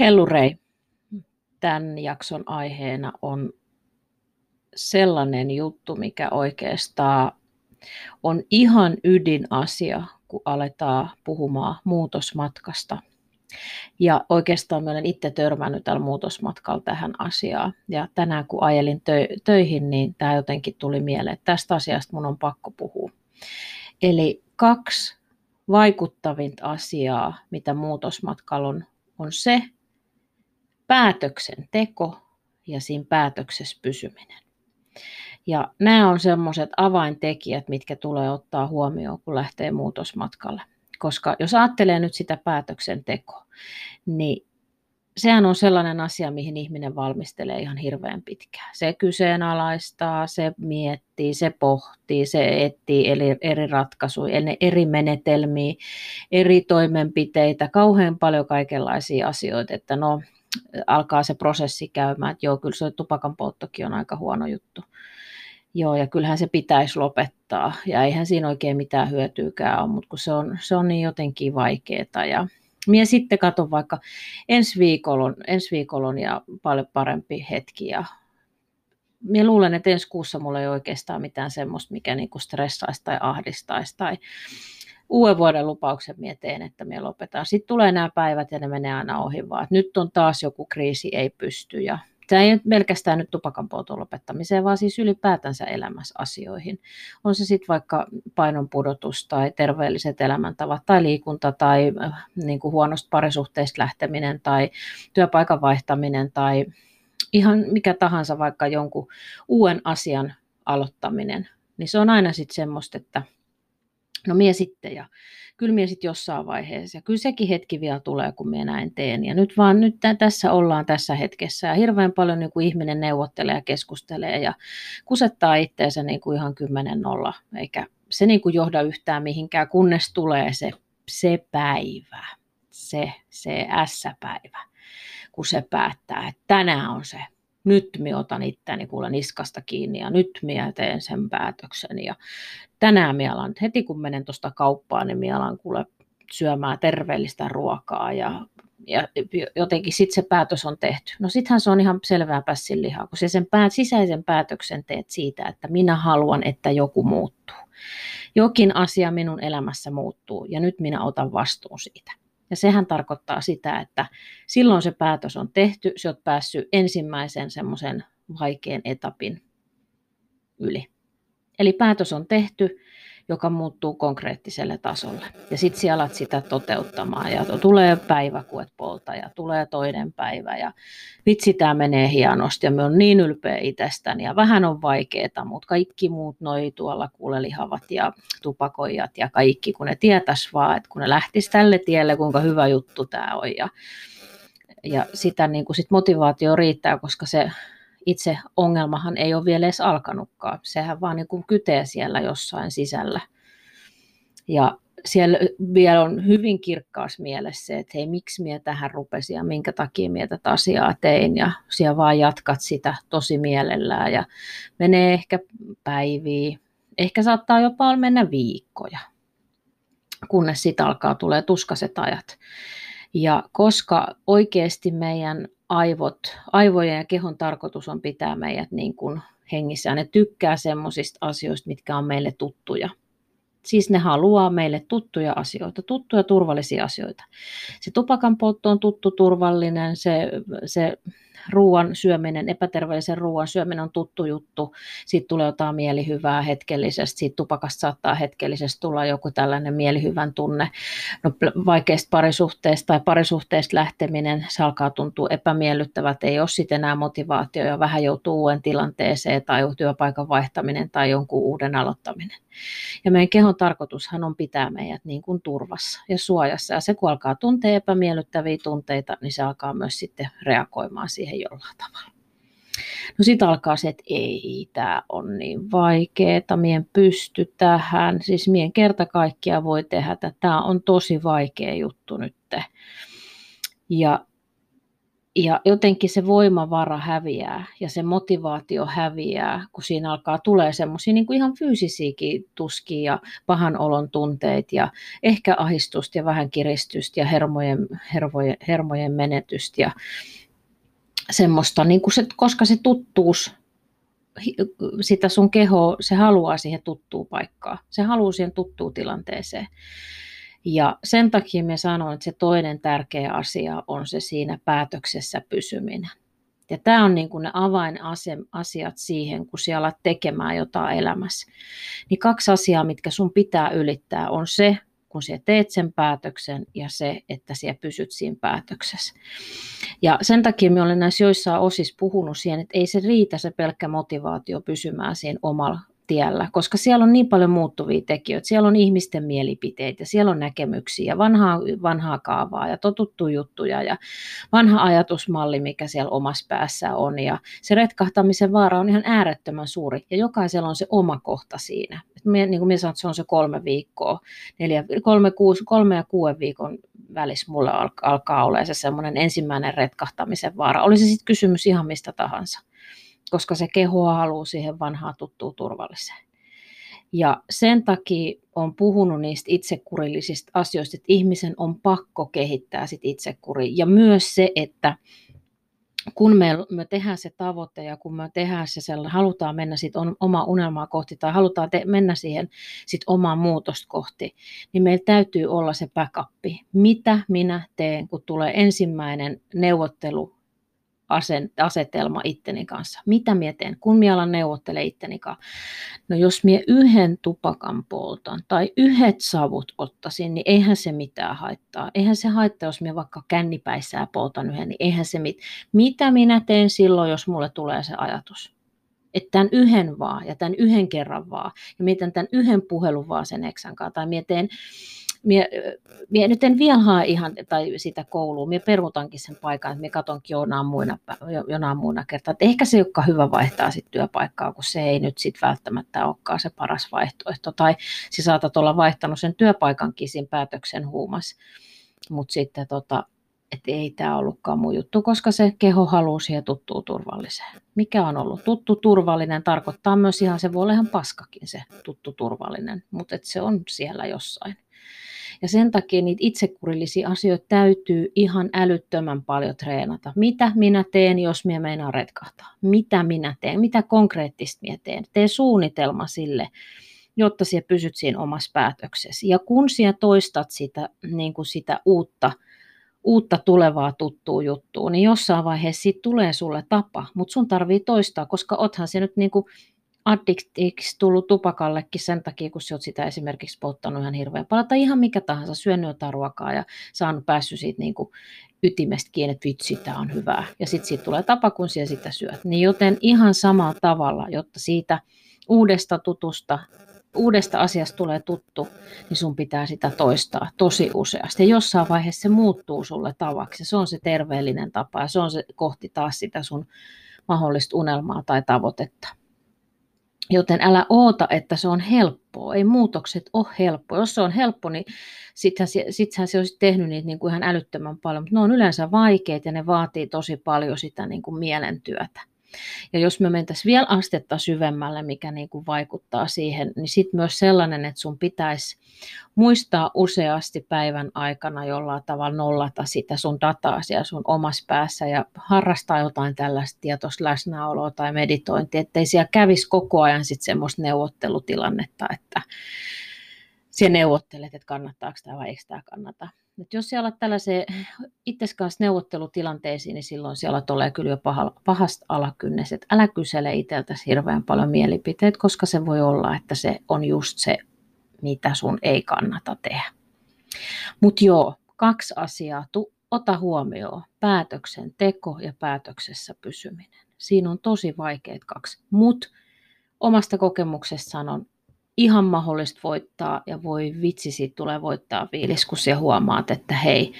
Hellurei. Tämän jakson aiheena on sellainen juttu, mikä oikeastaan on ihan ydinasia, kun aletaan puhumaan muutosmatkasta. Ja oikeastaan olen itse törmännyt tällä muutosmatkalla tähän asiaan. Ja tänään kun ajelin töihin, niin tämä jotenkin tuli mieleen, että tästä asiasta mun on pakko puhua. Eli kaksi vaikuttavinta asiaa, mitä muutosmatkalla on, on se, päätöksenteko ja siinä päätöksessä pysyminen. Ja nämä on semmoiset avaintekijät, mitkä tulee ottaa huomioon, kun lähtee muutosmatkalle. Koska jos ajattelee nyt sitä päätöksentekoa, niin sehän on sellainen asia, mihin ihminen valmistelee ihan hirveän pitkään. Se kyseenalaistaa, se miettii, se pohtii, se etsii eri, eri ratkaisuja, eri menetelmiä, eri toimenpiteitä, kauhean paljon kaikenlaisia asioita, että no alkaa se prosessi käymään, että joo, kyllä se tupakan polttokin on aika huono juttu. Joo, ja kyllähän se pitäisi lopettaa, ja eihän siinä oikein mitään hyötyykään ole, mutta kun se on, se on niin jotenkin vaikeaa. Ja minä sitten katson vaikka ensi viikolla on, ensi viikolla on ja paljon parempi hetki, ja minä luulen, että ensi kuussa mulla ei oikeastaan mitään semmoista, mikä niinku stressaisi tai ahdistaisi tai uuden vuoden lupauksen mieteen, että me lopetaan. Sitten tulee nämä päivät ja ne menee aina ohi vaan. Nyt on taas joku kriisi, ei pysty. Ja tämä ei pelkästään nyt tupakan polton lopettamiseen, vaan siis ylipäätänsä elämässä asioihin. On se sitten vaikka painon pudotus tai terveelliset elämäntavat tai liikunta tai äh, niin kuin huonosta parisuhteista lähteminen tai työpaikan vaihtaminen tai ihan mikä tahansa vaikka jonkun uuden asian aloittaminen. Niin se on aina sitten semmoista, että no mie sitten ja kyllä mie sitten jossain vaiheessa. Ja kyllä sekin hetki vielä tulee, kun mie näin teen. Ja nyt vaan nyt tässä ollaan tässä hetkessä. Ja hirveän paljon niin kuin ihminen neuvottelee ja keskustelee ja kusettaa itteensä niin kuin ihan kymmenen nolla. Eikä se niin kuin johda yhtään mihinkään, kunnes tulee se, se päivä, se, se S-päivä, kun se päättää, että tänään on se nyt minä otan itteni kuule niskasta kiinni ja nyt minä teen sen päätöksen. Ja tänään minä alan, heti kun menen tuosta kauppaan, niin minä alan kuule syömään terveellistä ruokaa ja, ja jotenkin sitten se päätös on tehty. No sittenhän se on ihan selvää pässin lihaa, kun se sen päät, sisäisen päätöksen teet siitä, että minä haluan, että joku muuttuu. Jokin asia minun elämässä muuttuu ja nyt minä otan vastuun siitä. Ja sehän tarkoittaa sitä, että silloin se päätös on tehty, sä oot päässyt ensimmäisen semmoisen vaikean etapin yli. Eli päätös on tehty, joka muuttuu konkreettiselle tasolle. Ja sitten siellä alat sitä toteuttamaan ja tulee päivä, kun polta ja tulee toinen päivä ja vitsi tämä menee hienosti ja me on niin ylpeä itsestäni ja vähän on vaikeaa, mutta kaikki muut noi tuolla kuulelihavat ja tupakoijat ja kaikki, kun ne tietäis vaan, että kun ne lähtis tälle tielle, kuinka hyvä juttu tämä on ja, ja sitä niin kuin sit motivaatio riittää, koska se itse ongelmahan ei ole vielä edes alkanutkaan. Sehän vaan niin kuin kytee siellä jossain sisällä. Ja siellä vielä on hyvin kirkkaas mielessä se, että hei, miksi minä tähän rupesin ja minkä takia minä tätä asiaa tein. Ja siellä vaan jatkat sitä tosi mielellään ja menee ehkä päiviä, ehkä saattaa jopa mennä viikkoja, kunnes sitten alkaa tulee tuskaset ajat. Ja koska oikeasti meidän aivot, aivojen ja kehon tarkoitus on pitää meidät niin kuin hengissä. Ne tykkää semmoisista asioista, mitkä on meille tuttuja. Siis ne haluaa meille tuttuja asioita, tuttuja turvallisia asioita. Se tupakan poltto on tuttu, turvallinen, se, se ruoan syöminen, epäterveellisen ruoan syöminen on tuttu juttu. Siitä tulee jotain mielihyvää hetkellisesti, siitä tupakasta saattaa hetkellisesti tulla joku tällainen mielihyvän tunne. No, vaikeista parisuhteista tai parisuhteista lähteminen, se alkaa tuntua epämiellyttävältä, ei ole sitten enää motivaatio ja vähän joutuu uuden tilanteeseen tai työpaikan vaihtaminen tai jonkun uuden aloittaminen. Ja meidän kehon tarkoitushan on pitää meidät niin kuin turvassa ja suojassa. Ja se kun alkaa tuntea epämiellyttäviä tunteita, niin se alkaa myös sitten reagoimaan siihen jollain tavalla. No sitten alkaa se, että ei, tämä on niin vaikeaa, mien pysty tähän, siis mien kerta kaikkia voi tehdä, että tämä on tosi vaikea juttu nyt. Ja ja jotenkin se voimavara häviää ja se motivaatio häviää, kun siinä alkaa tulee semmoisia niin ihan fyysisiäkin tuskia ja pahan olon tunteita ja ehkä ahistusta ja vähän kiristystä ja hermojen, hermojen, hermojen menetystä ja semmoista, niin kuin se, koska se tuttuus, sitä sun keho, se haluaa siihen tuttuun paikkaan, se haluaa siihen tuttuun tilanteeseen. Ja sen takia me sanoin, että se toinen tärkeä asia on se siinä päätöksessä pysyminen. Ja tämä on niin kuin ne avainasiat siihen, kun siellä alat tekemään jotain elämässä. Niin kaksi asiaa, mitkä sun pitää ylittää, on se, kun sä teet sen päätöksen ja se, että sä pysyt siinä päätöksessä. Ja sen takia me olen näissä joissain osissa puhunut siihen, että ei se riitä se pelkkä motivaatio pysymään siinä omalla tiellä, koska siellä on niin paljon muuttuvia tekijöitä. Siellä on ihmisten mielipiteitä, siellä on näkemyksiä, vanhaa, vanhaa kaavaa ja totuttu juttuja ja vanha ajatusmalli, mikä siellä omassa päässä on. Ja se retkahtamisen vaara on ihan äärettömän suuri ja jokaisella on se oma kohta siinä. Mie, niin kuin minä sanoin, se on se kolme viikkoa, neljä, kolme, kuusi, kolme ja kuuden viikon välissä mulle alkaa olla se semmoinen ensimmäinen retkahtamisen vaara. Oli se sitten kysymys ihan mistä tahansa koska se keho haluaa siihen vanhaan tuttuun turvalliseen. Ja sen takia on puhunut niistä itsekurillisista asioista, että ihmisen on pakko kehittää sit itsekuri. Ja myös se, että kun me, me tehdään se tavoite ja kun me tehdään se sellainen, halutaan mennä sit on, omaa unelmaa kohti tai halutaan te, mennä siihen sit omaa muutosta kohti, niin meillä täytyy olla se backup. Mitä minä teen, kun tulee ensimmäinen neuvottelu asetelma itteni kanssa. Mitä mie teen, kun mie alan neuvottele itteni kanssa? No jos mie yhden tupakan poltan tai yhdet savut ottaisin, niin eihän se mitään haittaa. Eihän se haittaa, jos mie vaikka kännipäissään poltan yhden, niin eihän se mit. Mitä minä teen silloin, jos mulle tulee se ajatus? Että tämän yhden vaan ja tämän yhden kerran vaan ja mietin tämän yhden puhelun vaan sen eksän kanssa tai mietin mie, mie nyt en vielä hae ihan tai sitä koulua, mie peruutankin sen paikan, että mie katonkin jonain muina, jonain muina kertaa. Ehkä se olekaan hyvä vaihtaa sit työpaikkaa, kun se ei nyt sit välttämättä olekaan se paras vaihtoehto. Tai sä saatat olla vaihtanut sen työpaikankin siinä päätöksen huumas. Mutta sitten tota, että ei tämä ollutkaan mun juttu, koska se keho haluaa siihen tuttuun turvalliseen. Mikä on ollut tuttu turvallinen, tarkoittaa myös ihan, se voi olla ihan paskakin se tuttu turvallinen, mutta se on siellä jossain. Ja sen takia niitä itsekurillisia asioita täytyy ihan älyttömän paljon treenata. Mitä minä teen, jos minä meinaan retkahtaa? Mitä minä teen? Mitä konkreettista minä teen? Tee suunnitelma sille, jotta sinä pysyt siinä omassa päätöksessä. Ja kun sinä toistat sitä, niin kuin sitä uutta, uutta tulevaa tuttua juttua, niin jossain vaiheessa siitä tulee sulle tapa, mutta sun tarvii toistaa, koska othan se nyt niin kuin addiktiksi tullut tupakallekin sen takia, kun sä oot sitä esimerkiksi polttanut ihan hirveän paljon, tai ihan mikä tahansa, syönyt jotain ruokaa ja saanut päässyt siitä niin kuin ytimestä kiinni, että vitsi, tämä on hyvää. Ja sitten siitä tulee tapa, kun sä sitä syöt. Niin joten ihan samalla tavalla, jotta siitä uudesta tutusta, uudesta asiasta tulee tuttu, niin sun pitää sitä toistaa tosi useasti. Ja jossain vaiheessa se muuttuu sulle tavaksi. Se on se terveellinen tapa ja se on se kohti taas sitä sun mahdollista unelmaa tai tavoitetta. Joten älä oota, että se on helppoa. Ei muutokset ole helppo. Jos se on helppo, niin sittenhän, sittenhän se olisi tehnyt niitä niin kuin ihan älyttömän paljon. Mutta ne on yleensä vaikeita ja ne vaatii tosi paljon sitä niin kuin mielentyötä. Ja jos me mentäisiin vielä astetta syvemmälle, mikä niin kuin vaikuttaa siihen, niin sitten myös sellainen, että sun pitäisi muistaa useasti päivän aikana jollain tavalla nollata sitä sun dataa siellä sun omassa päässä ja harrastaa jotain tällaista tietoista läsnäoloa tai meditointia, ettei siellä kävisi koko ajan sitten semmoista neuvottelutilannetta, että siellä neuvottelet, että kannattaako tämä vai eikö tämä kannata. Että jos siellä olet tällaiseen itses kanssa neuvottelutilanteisiin, niin silloin siellä tulee kyllä jo pahasta alakynnes, että älä kysele itseltäsi hirveän paljon mielipiteet, koska se voi olla, että se on just se, mitä sun ei kannata tehdä. Mutta joo, kaksi asiaa. Tu, ota huomioon päätöksen teko ja päätöksessä pysyminen. Siinä on tosi vaikeat kaksi, mutta omasta kokemuksesta sanon, ihan mahdollista voittaa ja voi vitsi, siitä tulee voittaa fiilis, kun sä huomaat, että hei,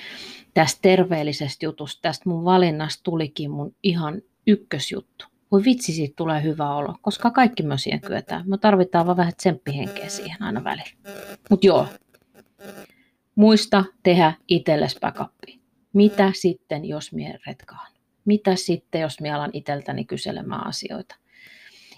tästä terveellisestä jutusta, tästä mun valinnasta tulikin mun ihan ykkösjuttu. Voi vitsi, siitä tulee hyvä olo, koska kaikki myös siihen kyetään. Me tarvitaan vaan vähän tsemppihenkeä siihen aina välillä. Mutta joo, muista tehdä itsellesi backuppi. Mitä sitten, jos mie retkaan? Mitä sitten, jos mie alan itseltäni kyselemään asioita?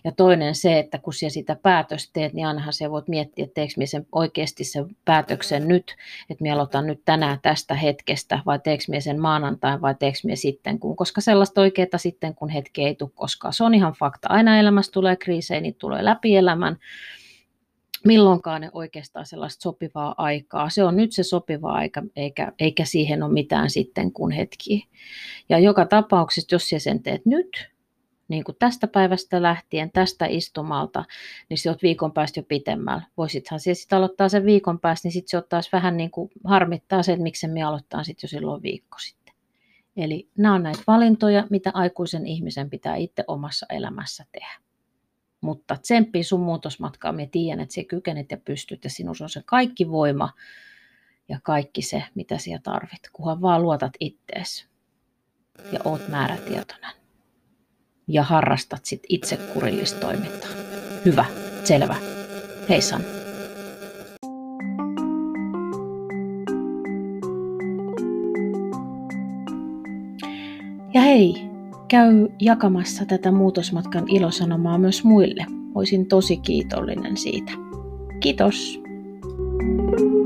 Ja toinen se, että kun sinä sitä päätöstä teet, niin ainahan se voit miettiä, että teekö sen oikeasti sen päätöksen nyt, että minä aloitan nyt tänään tästä hetkestä, vai teekö minä sen maanantain, vai teekö minä sitten kun, koska sellaista oikeaa sitten kun hetki ei tule koskaan. Se on ihan fakta. Aina elämässä tulee kriisejä, niin tulee läpi elämän, milloinkaan ne oikeastaan sellaista sopivaa aikaa. Se on nyt se sopiva aika, eikä, eikä siihen ole mitään sitten kun hetki. Ja joka tapauksessa, jos sinä sen teet nyt, niin kuin tästä päivästä lähtien, tästä istumalta, niin se oot viikon päästä jo pitemmällä. Voisithan se sitten aloittaa sen viikon päästä, niin sitten se ottaisi vähän niin kuin harmittaa se, että miksi me aloittaa sitten jo silloin viikko sitten. Eli nämä on näitä valintoja, mitä aikuisen ihmisen pitää itse omassa elämässä tehdä. Mutta tsemppii sun muutosmatkaa, me tiedän, että sä kykenet ja pystyt ja sinussa on se kaikki voima ja kaikki se, mitä sinä tarvit, kunhan vaan luotat ittees ja oot määrätietoinen ja harrastat sit itse kurillista toimintaa. Hyvä, selvä. Hei San. Ja hei, käy jakamassa tätä muutosmatkan ilosanomaa myös muille. Olisin tosi kiitollinen siitä. Kiitos. thank you